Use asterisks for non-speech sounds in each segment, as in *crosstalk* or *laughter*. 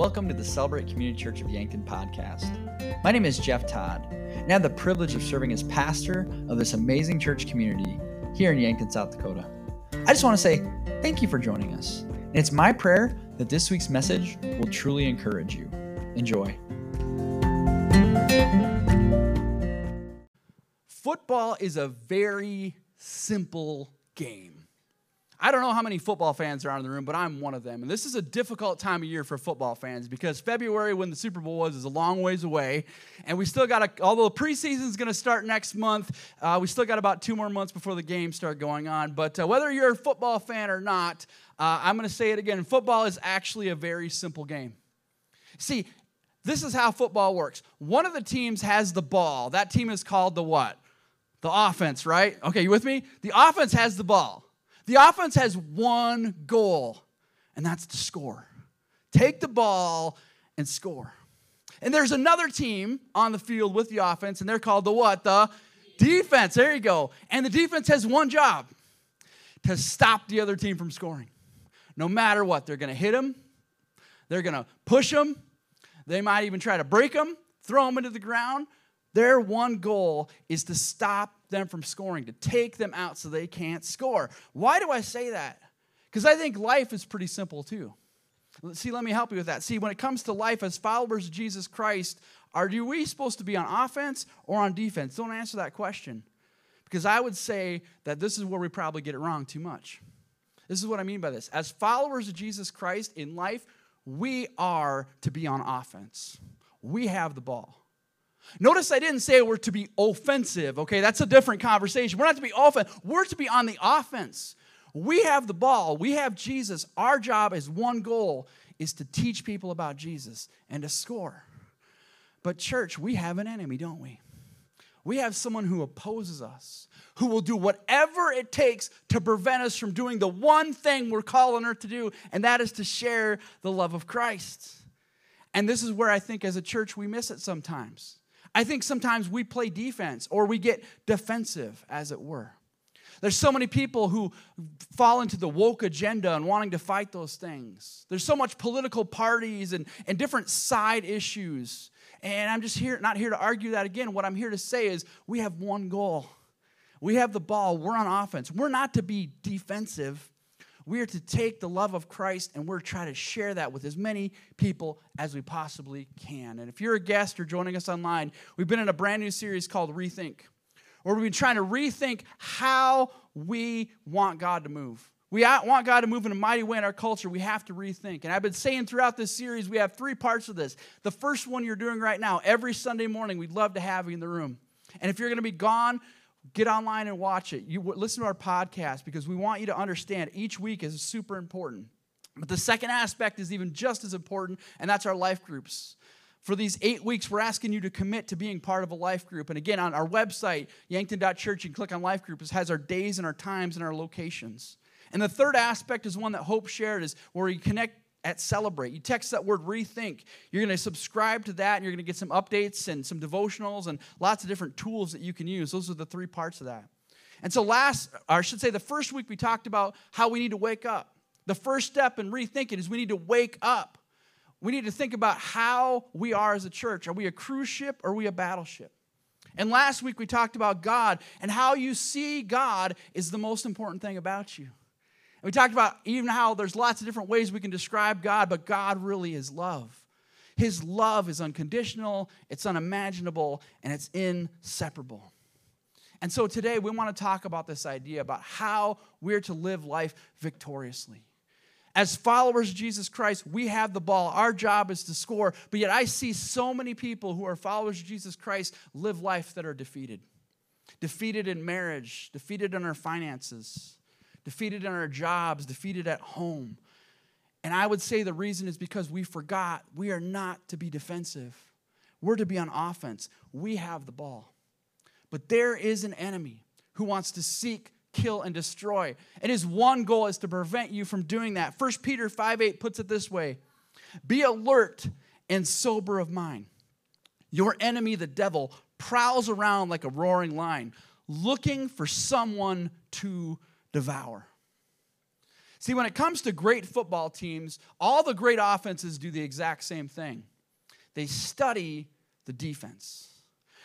Welcome to the Celebrate Community Church of Yankton podcast. My name is Jeff Todd, and I have the privilege of serving as pastor of this amazing church community here in Yankton, South Dakota. I just want to say thank you for joining us. And it's my prayer that this week's message will truly encourage you. Enjoy. Football is a very simple game. I don't know how many football fans are in the room, but I'm one of them. And this is a difficult time of year for football fans because February, when the Super Bowl was, is a long ways away. And we still got, a, although the preseason is going to start next month, uh, we still got about two more months before the games start going on. But uh, whether you're a football fan or not, uh, I'm going to say it again football is actually a very simple game. See, this is how football works. One of the teams has the ball. That team is called the what? The offense, right? Okay, you with me? The offense has the ball. The offense has one goal, and that's to score. Take the ball and score. And there's another team on the field with the offense, and they're called the what? The defense. There you go. And the defense has one job to stop the other team from scoring. No matter what, they're going to hit them, they're going to push them, they might even try to break them, throw them into the ground. Their one goal is to stop them from scoring, to take them out so they can't score. Why do I say that? Because I think life is pretty simple too. See, let me help you with that. See, when it comes to life as followers of Jesus Christ, are we supposed to be on offense or on defense? Don't answer that question. Because I would say that this is where we probably get it wrong too much. This is what I mean by this. As followers of Jesus Christ in life, we are to be on offense. We have the ball. Notice I didn't say we're to be offensive, okay? That's a different conversation. We're not to be offensive, we're to be on the offense. We have the ball, we have Jesus. Our job is one goal is to teach people about Jesus and to score. But, church, we have an enemy, don't we? We have someone who opposes us, who will do whatever it takes to prevent us from doing the one thing we're calling her to do, and that is to share the love of Christ. And this is where I think as a church we miss it sometimes. I think sometimes we play defense or we get defensive, as it were. There's so many people who fall into the woke agenda and wanting to fight those things. There's so much political parties and, and different side issues. And I'm just here, not here to argue that again. What I'm here to say is we have one goal. We have the ball. We're on offense. We're not to be defensive. We are to take the love of Christ and we're trying to share that with as many people as we possibly can. And if you're a guest or joining us online, we've been in a brand new series called Rethink, where we've been trying to rethink how we want God to move. We want God to move in a mighty way in our culture. We have to rethink. And I've been saying throughout this series, we have three parts of this. The first one you're doing right now, every Sunday morning, we'd love to have you in the room. And if you're going to be gone, get online and watch it. You listen to our podcast because we want you to understand each week is super important. But the second aspect is even just as important, and that's our life groups. For these eight weeks, we're asking you to commit to being part of a life group. And again, on our website, yankton.church, you can click on life group. It has our days and our times and our locations. And the third aspect is one that Hope shared is where you connect at Celebrate. You text that word rethink. You're going to subscribe to that and you're going to get some updates and some devotionals and lots of different tools that you can use. Those are the three parts of that. And so, last, or I should say, the first week we talked about how we need to wake up. The first step in rethinking is we need to wake up. We need to think about how we are as a church. Are we a cruise ship or are we a battleship? And last week we talked about God and how you see God is the most important thing about you. And we talked about even how there's lots of different ways we can describe God, but God really is love. His love is unconditional, it's unimaginable, and it's inseparable. And so today we want to talk about this idea about how we're to live life victoriously. As followers of Jesus Christ, we have the ball. Our job is to score. But yet I see so many people who are followers of Jesus Christ live life that are defeated. Defeated in marriage, defeated in our finances, defeated in our jobs, defeated at home. And I would say the reason is because we forgot we are not to be defensive. We're to be on offense. We have the ball. But there is an enemy who wants to seek, kill, and destroy. And his one goal is to prevent you from doing that. 1 Peter 5 8 puts it this way Be alert and sober of mind. Your enemy, the devil, prowls around like a roaring lion, looking for someone to devour. See, when it comes to great football teams, all the great offenses do the exact same thing they study the defense.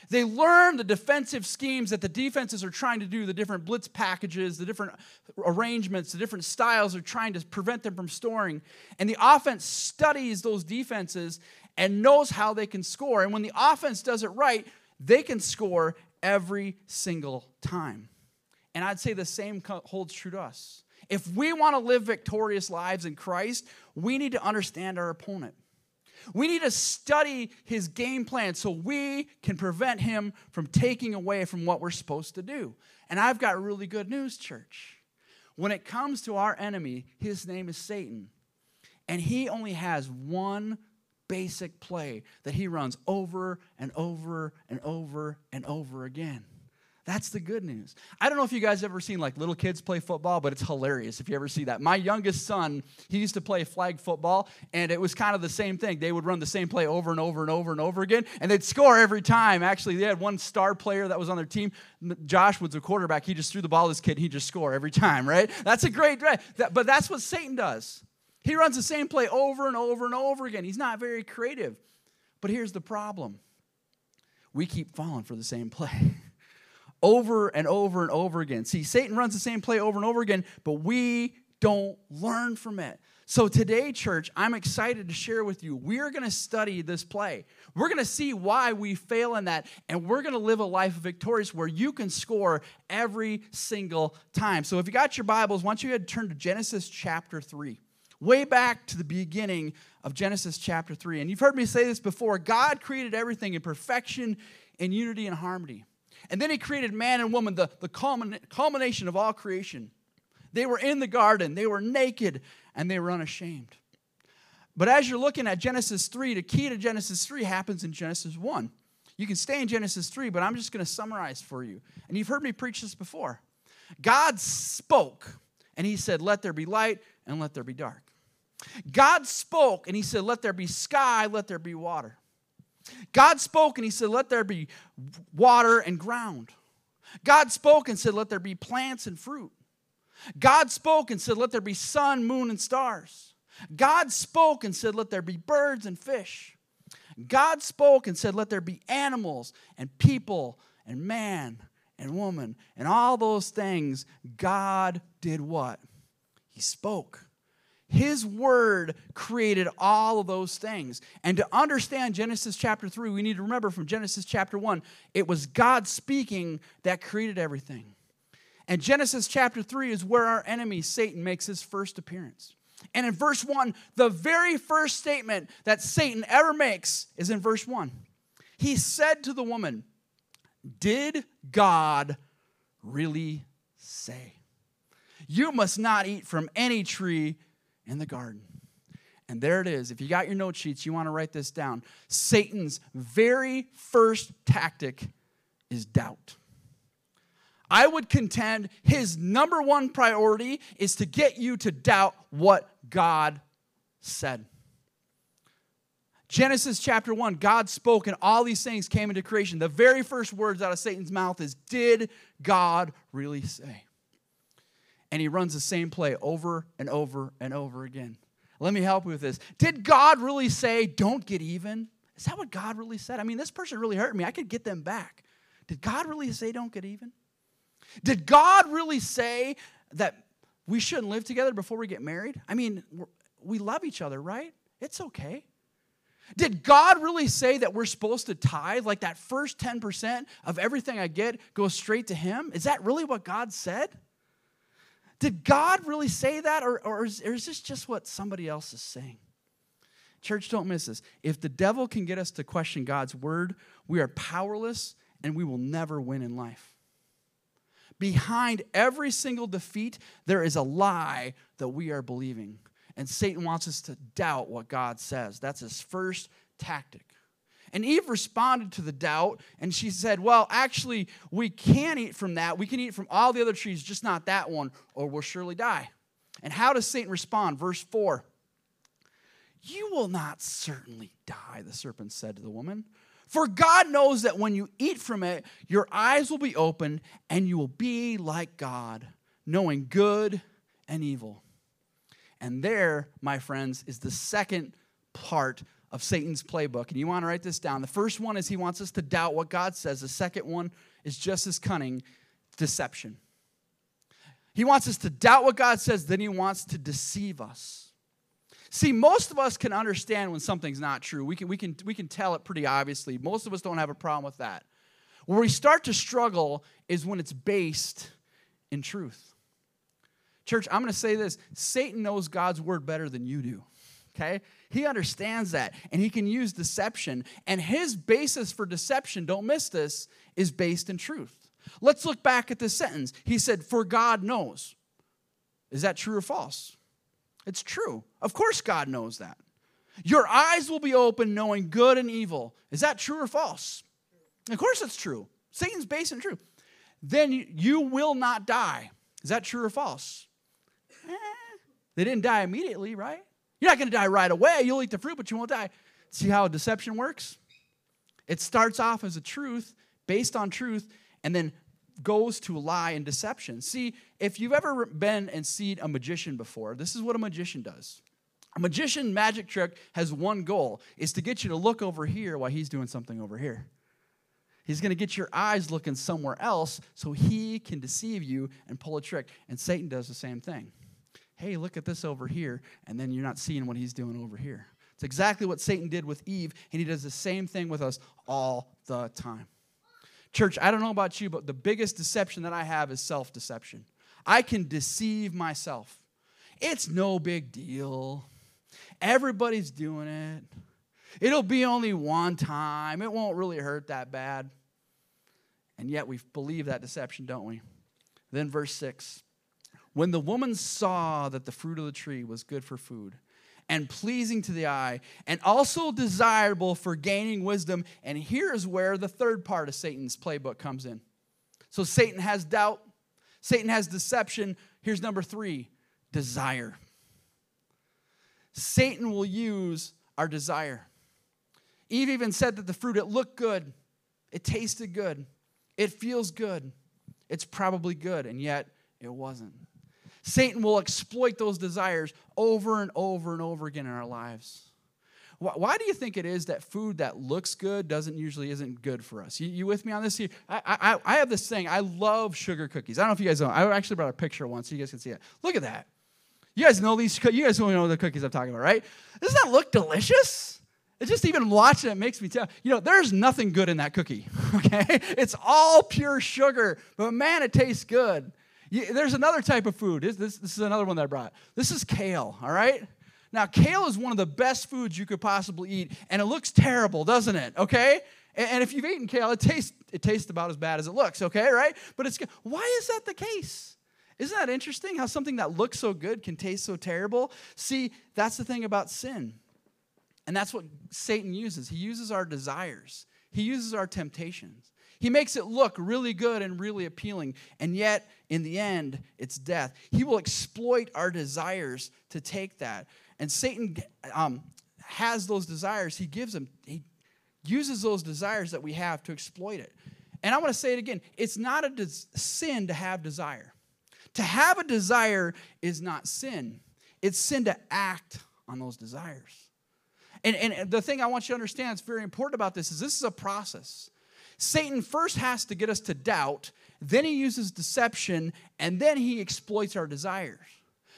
They learn the defensive schemes that the defenses are trying to do, the different blitz packages, the different arrangements, the different styles they're trying to prevent them from scoring. And the offense studies those defenses and knows how they can score. And when the offense does it right, they can score every single time. And I'd say the same holds true to us. If we want to live victorious lives in Christ, we need to understand our opponent. We need to study his game plan so we can prevent him from taking away from what we're supposed to do. And I've got really good news, church. When it comes to our enemy, his name is Satan. And he only has one basic play that he runs over and over and over and over again. That's the good news. I don't know if you guys ever seen like little kids play football, but it's hilarious if you ever see that. My youngest son, he used to play flag football, and it was kind of the same thing. They would run the same play over and over and over and over again, and they'd score every time. Actually, they had one star player that was on their team. Josh was a quarterback. He just threw the ball to this kid, he just score every time, right? That's a great, but that's what Satan does. He runs the same play over and over and over again. He's not very creative. But here's the problem we keep falling for the same play *laughs* over and over and over again. See, Satan runs the same play over and over again, but we don't learn from it. So today, church, I'm excited to share with you. We're going to study this play. We're going to see why we fail in that, and we're going to live a life of victorious where you can score every single time. So if you got your Bibles, why don't you turn to Genesis chapter 3 way back to the beginning of Genesis chapter 3. And you've heard me say this before God created everything in perfection, in unity, and harmony. And then He created man and woman, the, the culmination of all creation. They were in the garden, they were naked, and they were unashamed. But as you're looking at Genesis 3, the key to Genesis 3 happens in Genesis 1. You can stay in Genesis 3, but I'm just going to summarize for you. And you've heard me preach this before. God spoke, and He said, Let there be light, and let there be dark. God spoke and he said, Let there be sky, let there be water. God spoke and he said, Let there be water and ground. God spoke and said, Let there be plants and fruit. God spoke and said, Let there be sun, moon, and stars. God spoke and said, Let there be birds and fish. God spoke and said, Let there be animals and people and man and woman. And all those things, God did what? He spoke. His word created all of those things. And to understand Genesis chapter 3, we need to remember from Genesis chapter 1, it was God speaking that created everything. And Genesis chapter 3 is where our enemy, Satan, makes his first appearance. And in verse 1, the very first statement that Satan ever makes is in verse 1. He said to the woman, Did God really say? You must not eat from any tree in the garden. And there it is. If you got your note sheets, you want to write this down. Satan's very first tactic is doubt. I would contend his number one priority is to get you to doubt what God said. Genesis chapter 1, God spoke and all these things came into creation. The very first words out of Satan's mouth is, Did God really say? And he runs the same play over and over and over again. Let me help you with this. Did God really say, don't get even? Is that what God really said? I mean, this person really hurt me. I could get them back. Did God really say, don't get even? Did God really say that we shouldn't live together before we get married? I mean, we love each other, right? It's okay. Did God really say that we're supposed to tithe, like that first 10% of everything I get goes straight to Him? Is that really what God said? Did God really say that, or, or, is, or is this just what somebody else is saying? Church, don't miss this. If the devil can get us to question God's word, we are powerless and we will never win in life. Behind every single defeat, there is a lie that we are believing. And Satan wants us to doubt what God says. That's his first tactic. And Eve responded to the doubt and she said, Well, actually, we can eat from that. We can eat from all the other trees, just not that one, or we'll surely die. And how does Satan respond? Verse 4 You will not certainly die, the serpent said to the woman. For God knows that when you eat from it, your eyes will be opened and you will be like God, knowing good and evil. And there, my friends, is the second part of Satan's playbook. And you want to write this down. The first one is he wants us to doubt what God says, the second one is just as cunning deception. He wants us to doubt what God says, then he wants to deceive us. See, most of us can understand when something's not true. We can, we, can, we can tell it pretty obviously. Most of us don't have a problem with that. Where we start to struggle is when it's based in truth. Church, I'm going to say this Satan knows God's word better than you do. Okay? He understands that and he can use deception. And his basis for deception, don't miss this, is based in truth. Let's look back at this sentence. He said, For God knows. Is that true or false? It's true. Of course, God knows that. Your eyes will be open knowing good and evil. Is that true or false? Of course, it's true. Satan's based in truth. Then you will not die. Is that true or false? Eh, they didn't die immediately, right? You're not going to die right away. You'll eat the fruit, but you won't die. See how deception works? It starts off as a truth, based on truth, and then goes to lie and deception. See, if you've ever been and seen a magician before, this is what a magician does. A magician magic trick has one goal is to get you to look over here while he's doing something over here. He's going to get your eyes looking somewhere else so he can deceive you and pull a trick. And Satan does the same thing. Hey, look at this over here, and then you're not seeing what he's doing over here. It's exactly what Satan did with Eve, and he does the same thing with us all the time. Church, I don't know about you, but the biggest deception that I have is self deception. I can deceive myself. It's no big deal. Everybody's doing it. It'll be only one time. It won't really hurt that bad. And yet we believe that deception, don't we? Then, verse 6 When the woman saw that the fruit of the tree was good for food, and pleasing to the eye, and also desirable for gaining wisdom. And here's where the third part of Satan's playbook comes in. So Satan has doubt, Satan has deception. Here's number three desire. Satan will use our desire. Eve even said that the fruit, it looked good, it tasted good, it feels good, it's probably good, and yet it wasn't. Satan will exploit those desires over and over and over again in our lives. Why do you think it is that food that looks good doesn't usually isn't good for us? You, you with me on this? Here, I, I, I have this thing. I love sugar cookies. I don't know if you guys know. I actually brought a picture once so you guys can see it. Look at that. You guys know these. You guys know the cookies I'm talking about, right? Doesn't that look delicious? It's just even watching it makes me tell you know there's nothing good in that cookie. *laughs* Okay, it's all pure sugar, but man, it tastes good. There's another type of food. This, this, this is another one that I brought. This is kale, all right? Now, kale is one of the best foods you could possibly eat, and it looks terrible, doesn't it? Okay? And, and if you've eaten kale, it tastes, it tastes about as bad as it looks, okay, right? But it's why is that the case? Isn't that interesting how something that looks so good can taste so terrible? See, that's the thing about sin. And that's what Satan uses. He uses our desires, he uses our temptations. He makes it look really good and really appealing, and yet in the end, it's death. He will exploit our desires to take that. And Satan um, has those desires. He gives them, he uses those desires that we have to exploit it. And I want to say it again it's not a des- sin to have desire. To have a desire is not sin, it's sin to act on those desires. And, and the thing I want you to understand that's very important about this is this is a process. Satan first has to get us to doubt, then he uses deception, and then he exploits our desires.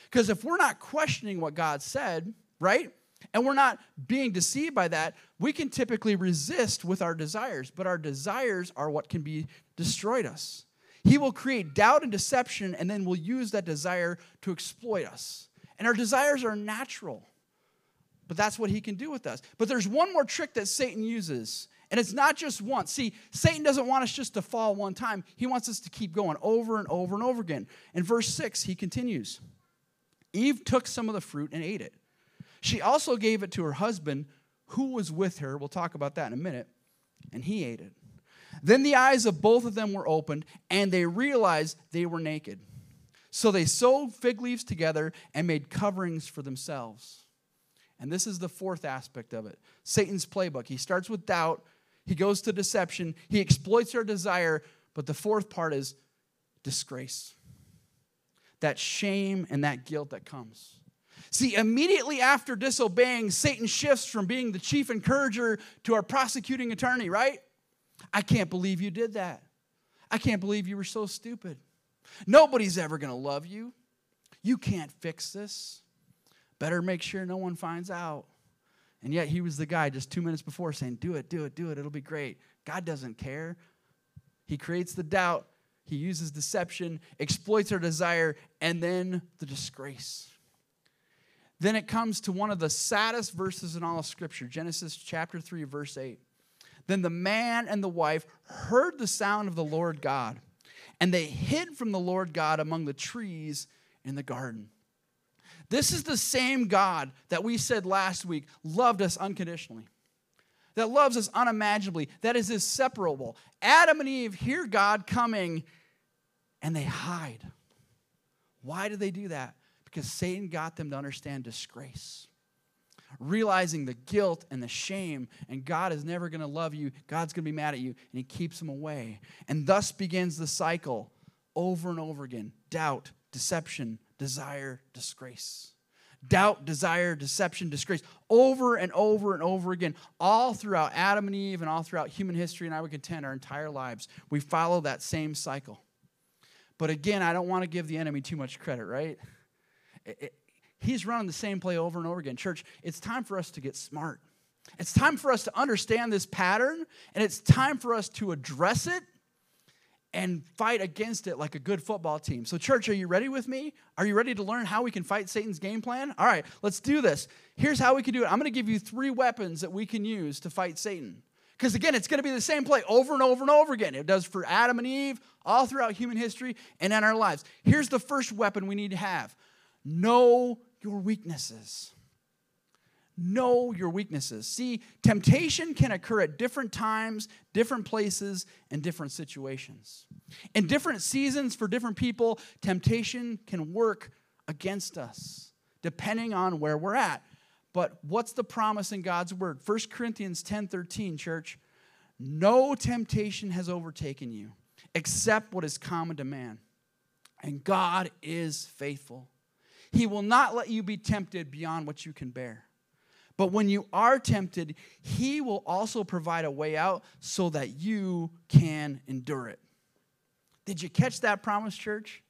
Because if we're not questioning what God said, right? And we're not being deceived by that, we can typically resist with our desires, but our desires are what can be destroyed us. He will create doubt and deception, and then will use that desire to exploit us. And our desires are natural, but that's what he can do with us. But there's one more trick that Satan uses, and it's not just once. See, Satan doesn't want us just to fall one time, he wants us to keep going over and over and over again. In verse 6, he continues Eve took some of the fruit and ate it. She also gave it to her husband, who was with her. We'll talk about that in a minute. And he ate it. Then the eyes of both of them were opened, and they realized they were naked. So they sewed fig leaves together and made coverings for themselves. And this is the fourth aspect of it Satan's playbook. He starts with doubt, he goes to deception, he exploits our desire, but the fourth part is disgrace. That shame and that guilt that comes. See, immediately after disobeying, Satan shifts from being the chief encourager to our prosecuting attorney, right? I can't believe you did that. I can't believe you were so stupid. Nobody's ever going to love you. You can't fix this. Better make sure no one finds out. And yet he was the guy just two minutes before saying, Do it, do it, do it. It'll be great. God doesn't care. He creates the doubt, he uses deception, exploits our desire, and then the disgrace. Then it comes to one of the saddest verses in all of Scripture Genesis chapter 3, verse 8. Then the man and the wife heard the sound of the Lord God, and they hid from the Lord God among the trees in the garden. This is the same God that we said last week loved us unconditionally, that loves us unimaginably, that is inseparable. Adam and Eve hear God coming and they hide. Why do they do that? Because Satan got them to understand disgrace. Realizing the guilt and the shame, and God is never going to love you. God's going to be mad at you, and He keeps them away. And thus begins the cycle over and over again doubt, deception, desire, disgrace. Doubt, desire, deception, disgrace, over and over and over again, all throughout Adam and Eve and all throughout human history, and I would contend our entire lives. We follow that same cycle. But again, I don't want to give the enemy too much credit, right? It, it, he's running the same play over and over again. Church, it's time for us to get smart. It's time for us to understand this pattern, and it's time for us to address it and fight against it like a good football team. So, church, are you ready with me? Are you ready to learn how we can fight Satan's game plan? All right, let's do this. Here's how we can do it I'm to give you three weapons that we can use to fight Satan. Because again, it's to be the same play over and over and over again. It does for Adam and Eve, all throughout human history, and in our lives. Here's the first weapon we need to have know your weaknesses. Know your weaknesses. See, temptation can occur at different times, different places, and different situations. In different seasons for different people, temptation can work against us, depending on where we're at. But what's the promise in God's word? 1 Corinthians 10 13, church. No temptation has overtaken you except what is common to man. And God is faithful. He will not let you be tempted beyond what you can bear. But when you are tempted, He will also provide a way out so that you can endure it. Did you catch that promise, church?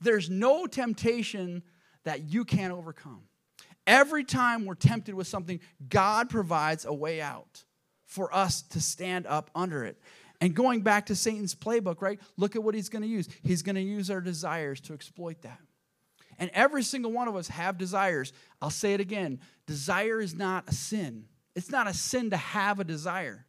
There's no temptation that you can't overcome. Every time we're tempted with something, God provides a way out for us to stand up under it. And going back to Satan's playbook, right? Look at what he's going to use. He's going to use our desires to exploit that. And every single one of us have desires. I'll say it again desire is not a sin. It's not a sin to have a desire.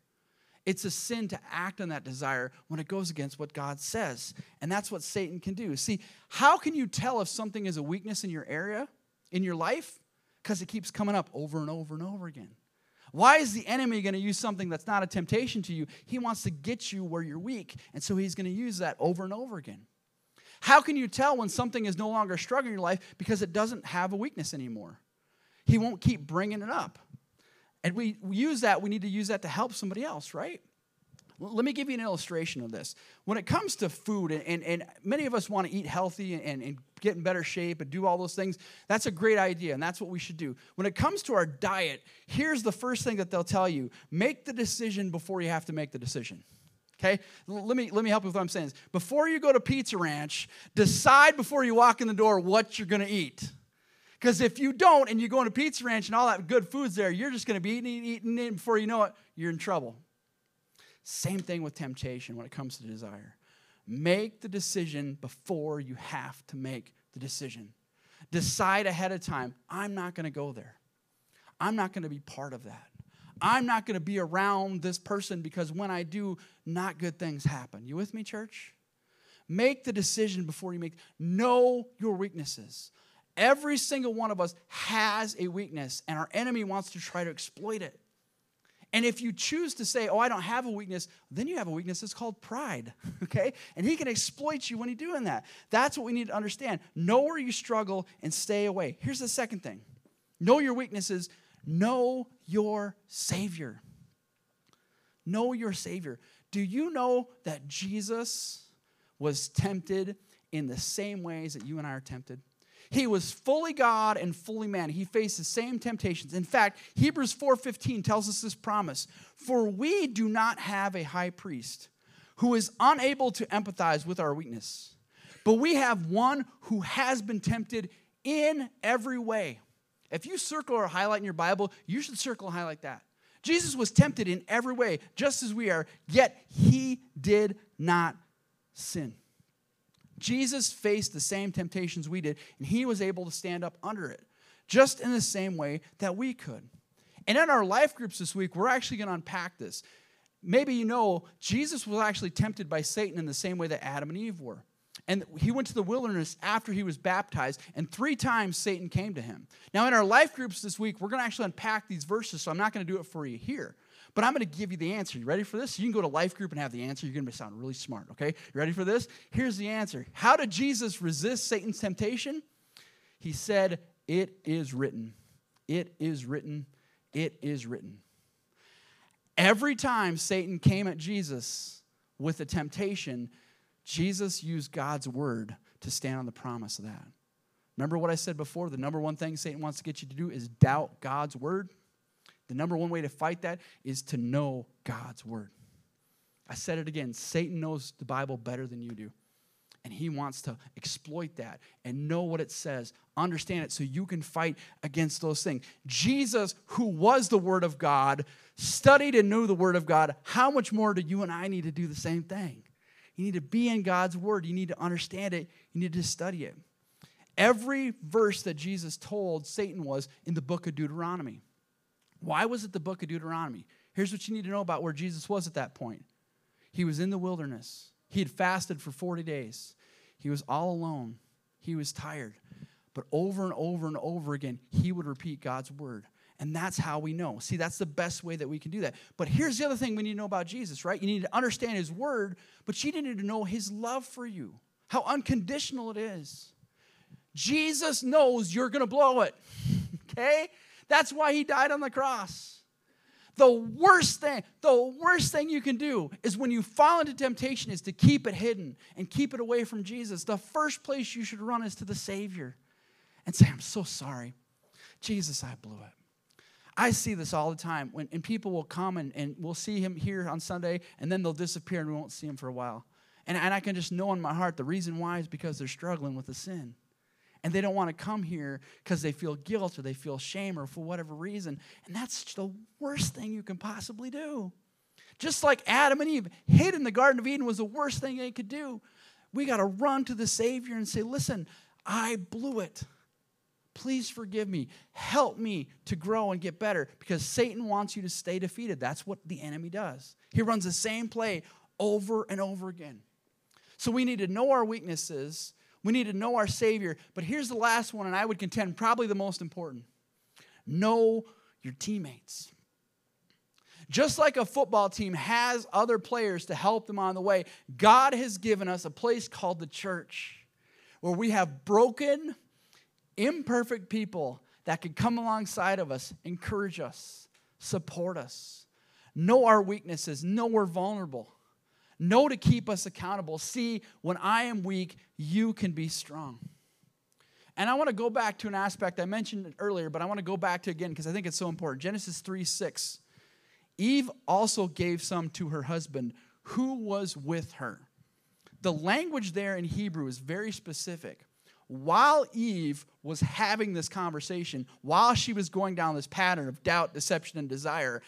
It's a sin to act on that desire when it goes against what God says. And that's what Satan can do. See, how can you tell if something is a weakness in your area, in your life? Because it keeps coming up over and over and over again. Why is the enemy going to use something that's not a temptation to you? He wants to get you where you're weak. And so he's going to use that over and over again. How can you tell when something is no longer a struggle in your life because it doesn't have a weakness anymore? He won't keep bringing it up. And we use that, we need to use that to help somebody else, right? Let me give you an illustration of this. When it comes to food, and, and, and many of us want to eat healthy and, and get in better shape and do all those things, that's a great idea, and that's what we should do. When it comes to our diet, here's the first thing that they'll tell you make the decision before you have to make the decision. Okay? Let me, let me help you with what I'm saying. Before you go to Pizza Ranch, decide before you walk in the door what you're going to eat. Because if you don't and you go into Pizza Ranch and all that good food's there, you're just going to be eating, eating, eating, before you know it, you're in trouble. Same thing with temptation when it comes to desire. Make the decision before you have to make the decision. Decide ahead of time I'm not going to go there, I'm not going to be part of that. I'm not going to be around this person because when I do, not good things happen. You with me, church? Make the decision before you make. Know your weaknesses. Every single one of us has a weakness, and our enemy wants to try to exploit it. And if you choose to say, Oh, I don't have a weakness, then you have a weakness It's called pride, *laughs* okay? And he can exploit you when he's doing that. That's what we need to understand. Know where you struggle and stay away. Here's the second thing know your weaknesses, know your Savior. Know your Savior. Do you know that Jesus was tempted in the same ways that you and I are tempted? He was fully God and fully man. He faced the same temptations. In fact, Hebrews 4:15 tells us this promise, "For we do not have a high priest who is unable to empathize with our weakness, but we have one who has been tempted in every way." If you circle or highlight in your Bible, you should circle and highlight that. Jesus was tempted in every way, just as we are, yet he did not sin. Jesus faced the same temptations we did, and he was able to stand up under it, just in the same way that we could. And in our life groups this week, we're actually going to unpack this. Maybe you know Jesus was actually tempted by Satan in the same way that Adam and Eve were. And he went to the wilderness after he was baptized, and three times Satan came to him. Now, in our life groups this week, we're going to actually unpack these verses, so I'm not going to do it for you here. But I'm going to give you the answer. You ready for this? You can go to life group and have the answer. You're going to be sound really smart, okay? You ready for this? Here's the answer. How did Jesus resist Satan's temptation? He said, It is written. It is written. It is written. Every time Satan came at Jesus with a temptation, Jesus used God's word to stand on the promise of that. Remember what I said before? The number one thing Satan wants to get you to do is doubt God's word. The number one way to fight that is to know God's word. I said it again Satan knows the Bible better than you do. And he wants to exploit that and know what it says, understand it so you can fight against those things. Jesus, who was the Word of God, studied and knew the Word of God. How much more do you and I need to do the same thing? You need to be in God's Word, you need to understand it, you need to study it. Every verse that Jesus told Satan was in the book of Deuteronomy. Why was it the book of Deuteronomy? Here's what you need to know about where Jesus was at that point. He was in the wilderness. He had fasted for 40 days. He was all alone. He was tired. But over and over and over again, he would repeat God's word. And that's how we know. See, that's the best way that we can do that. But here's the other thing we need to know about Jesus, right? You need to understand his word, but you need to know his love for you, how unconditional it is. Jesus knows you're going to blow it, *laughs* okay? That's why he died on the cross. The worst thing, the worst thing you can do is when you fall into temptation is to keep it hidden and keep it away from Jesus. The first place you should run is to the Savior and say, I'm so sorry. Jesus, I blew it. I see this all the time when and people will come and, and we'll see him here on Sunday and then they'll disappear and we won't see him for a while. And, and I can just know in my heart the reason why is because they're struggling with the sin and they don't want to come here because they feel guilt or they feel shame or for whatever reason. And that's the worst thing you can possibly do. Just like Adam and Eve hid in the Garden of Eden was the worst thing they could do. We got to run to the Savior and say, Listen, I blew it. Please forgive me. Help me to grow and get better because Satan wants you to stay defeated. That's what the enemy does. He runs the same play over and over again. So we need to know our weaknesses we need to know our Savior. But here's the last one, and I would contend probably the most important know your teammates. Just like a football team has other players to help them on the way, God has given us a place called the church where we have broken, imperfect people that can come alongside of us, encourage us, support us, know our weaknesses, know we're vulnerable know to keep us accountable. See, when I am weak, you can be strong. And I want to go back to an aspect I mentioned earlier, but I want to go back to again because I think it's so important. Genesis 3 6. Eve also gave some to her husband who was with her. The language there in Hebrew is very specific. While Eve was having this conversation, while she was going down this pattern of doubt, deception, and desire,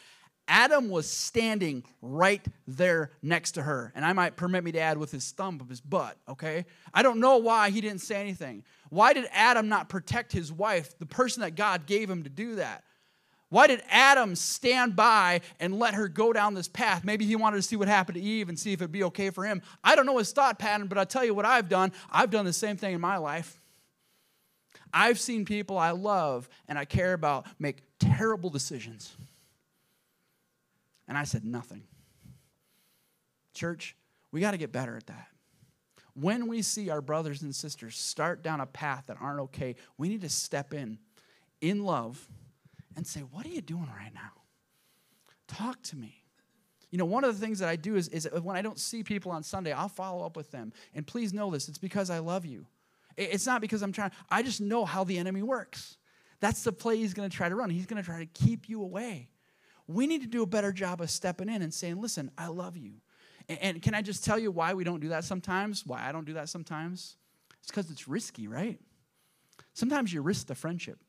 Adam was standing right there next to her. And I might permit me to add with his thumb of his butt, okay? I don't know why he didn't say anything. Why did Adam not protect his wife, the person that God gave him to do that? Why did Adam stand by and let her go down this path? Maybe he wanted to see what happened to Eve and see if it'd be okay for him. I don't know his thought pattern, but I'll tell you what I've done. I've done the same thing in my life. I've seen people I love and I care about make terrible decisions and I said, nothing. Church, we got to get better at that. When we see our brothers and sisters start down a path that aren't okay, we need to step in in love and say, What are you doing right now? Talk to me. You know, one of the things that I do is, is when I don't see people on Sunday, I'll follow up with them. And please know this it's because I love you. It's not because I'm trying, I just know how the enemy works. That's the play he's going to try to run. He's going to try to keep you away. We need to do a better job of stepping in and saying, listen, I love you. And can I just tell you why we don't do that sometimes? Why I don't do that sometimes? It's because it's risky, right? Sometimes you risk the friendship.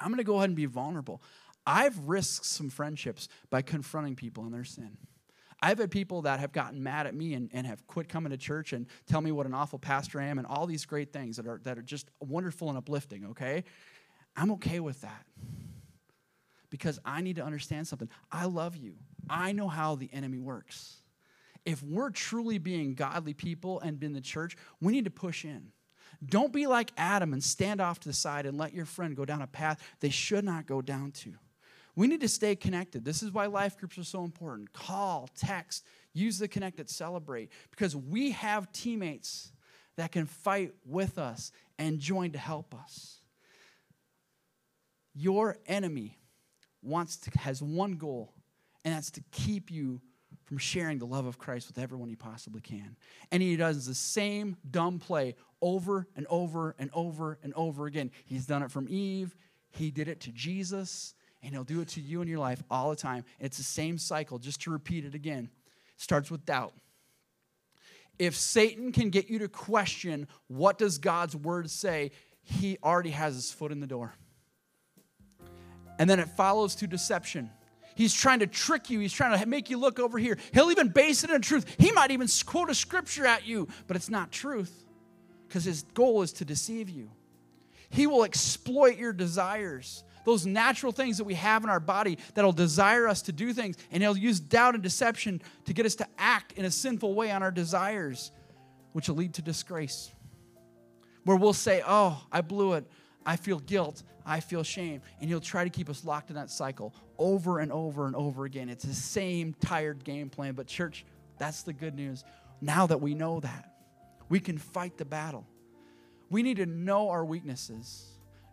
I'm going to go ahead and be vulnerable. I've risked some friendships by confronting people in their sin. I've had people that have gotten mad at me and, and have quit coming to church and tell me what an awful pastor I am and all these great things that are, that are just wonderful and uplifting, okay? I'm okay with that because I need to understand something. I love you, I know how the enemy works. If we're truly being godly people and in the church, we need to push in. Don't be like Adam and stand off to the side and let your friend go down a path they should not go down to. We need to stay connected. This is why life groups are so important. Call, text, use the connected, celebrate, because we have teammates that can fight with us and join to help us. Your enemy wants to has one goal, and that's to keep you from sharing the love of Christ with everyone he possibly can. And he does the same dumb play over and over and over and over again. He's done it from Eve, he did it to Jesus, and he'll do it to you in your life all the time. It's the same cycle, just to repeat it again. It starts with doubt. If Satan can get you to question what does God's word say, he already has his foot in the door. And then it follows to deception. He's trying to trick you. He's trying to make you look over here. He'll even base it on truth. He might even quote a scripture at you, but it's not truth because his goal is to deceive you. He will exploit your desires those natural things that we have in our body that'll desire us to do things. And he'll use doubt and deception to get us to act in a sinful way on our desires, which will lead to disgrace. Where we'll say, Oh, I blew it. I feel guilt. I feel shame. And he'll try to keep us locked in that cycle over and over and over again. It's the same tired game plan. But, church, that's the good news. Now that we know that, we can fight the battle. We need to know our weaknesses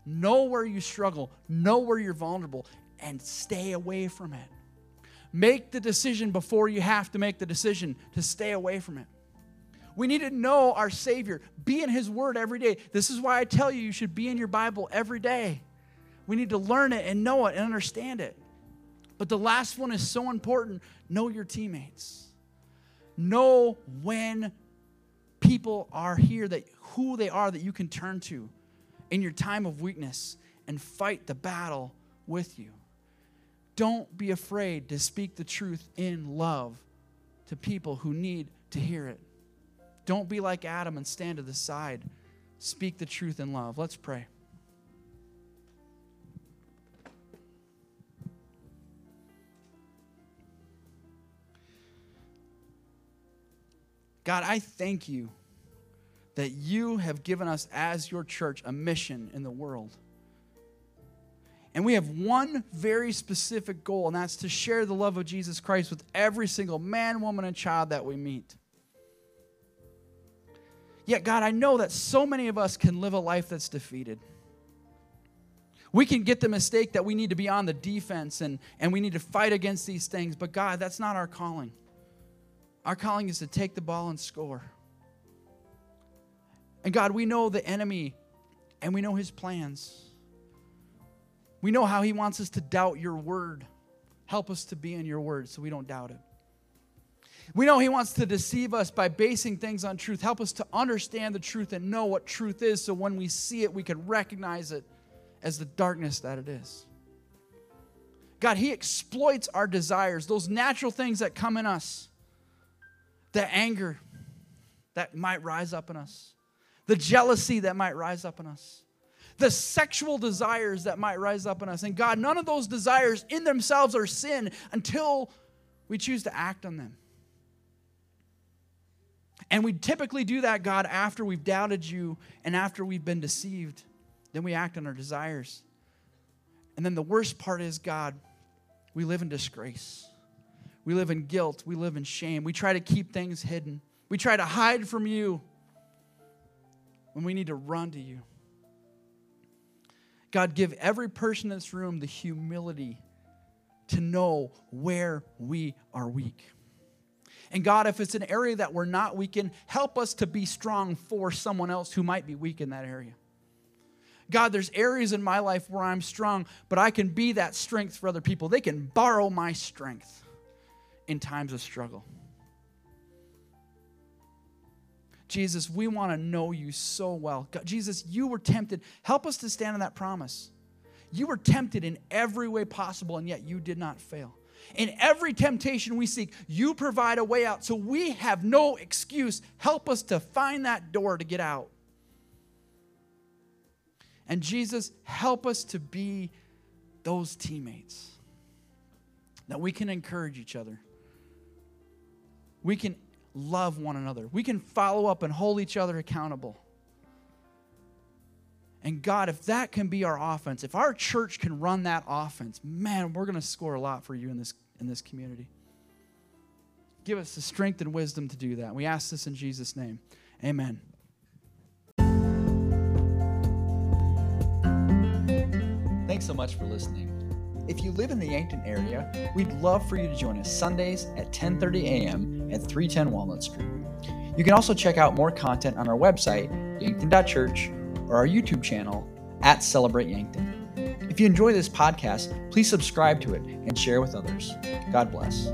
Know where you struggle, know where you're vulnerable, and stay away from it. Make the decision before you have to make the decision to stay away from it. We need to know our Savior, be in His Word every day. This is why I tell you, you should be in your Bible every day. We need to learn it and know it and understand it. But the last one is so important know your teammates. Know when people are here that who they are that you can turn to in your time of weakness and fight the battle with you. Don't be afraid to speak the truth in love to people who need to hear it. Don't be like Adam and stand to the side. Speak the truth in love. Let's pray. God, I thank you that you have given us as your church a mission in the world. And we have one very specific goal, and that's to share the love of Jesus Christ with every single man, woman, and child that we meet. Yet, God, I know that so many of us can live a life that's defeated. We can get the mistake that we need to be on the defense and, and we need to fight against these things, but God, that's not our calling. Our calling is to take the ball and score. And God, we know the enemy and we know his plans. We know how he wants us to doubt your word. Help us to be in your word so we don't doubt it. We know he wants to deceive us by basing things on truth. Help us to understand the truth and know what truth is so when we see it, we can recognize it as the darkness that it is. God, he exploits our desires, those natural things that come in us, the anger that might rise up in us the jealousy that might rise up in us, the sexual desires that might rise up in us. And God, none of those desires in themselves are sin until we choose to act on them. And we typically do that, God, after we've doubted you and after we've been deceived. Then we act on our desires. And then the worst part is, God, we live in disgrace. We live in guilt. We live in shame. We try to keep things hidden. We try to hide from you when we need to run to you. God, give every person in this room the humility to know where we are weak. And God, if it's an area that we're not weak in, help us to be strong for someone else who might be weak in that area. God, there's areas in my life where I'm strong, but I can be that strength for other people. They can borrow my strength in times of struggle. Jesus, we want to know you so well. God, Jesus, you were tempted. Help us to stand on that promise. You were tempted in every way possible, and yet you did not fail. In every temptation we seek, you provide a way out. So we have no excuse. Help us to find that door to get out. And Jesus, help us to be those teammates that we can encourage each other. We can love one another. We can follow up and hold each other accountable. And God, if that can be our offense, if our church can run that offense, man, we're going to score a lot for you in this, in this community. Give us the strength and wisdom to do that. We ask this in Jesus' name. Amen. Thanks so much for listening. If you live in the Yankton area, we'd love for you to join us Sundays at 10:30 a.m. at 310 Walnut Street. You can also check out more content on our website, yankton.church, or our YouTube channel at Celebrate Yankton. If you enjoy this podcast, please subscribe to it and share with others. God bless.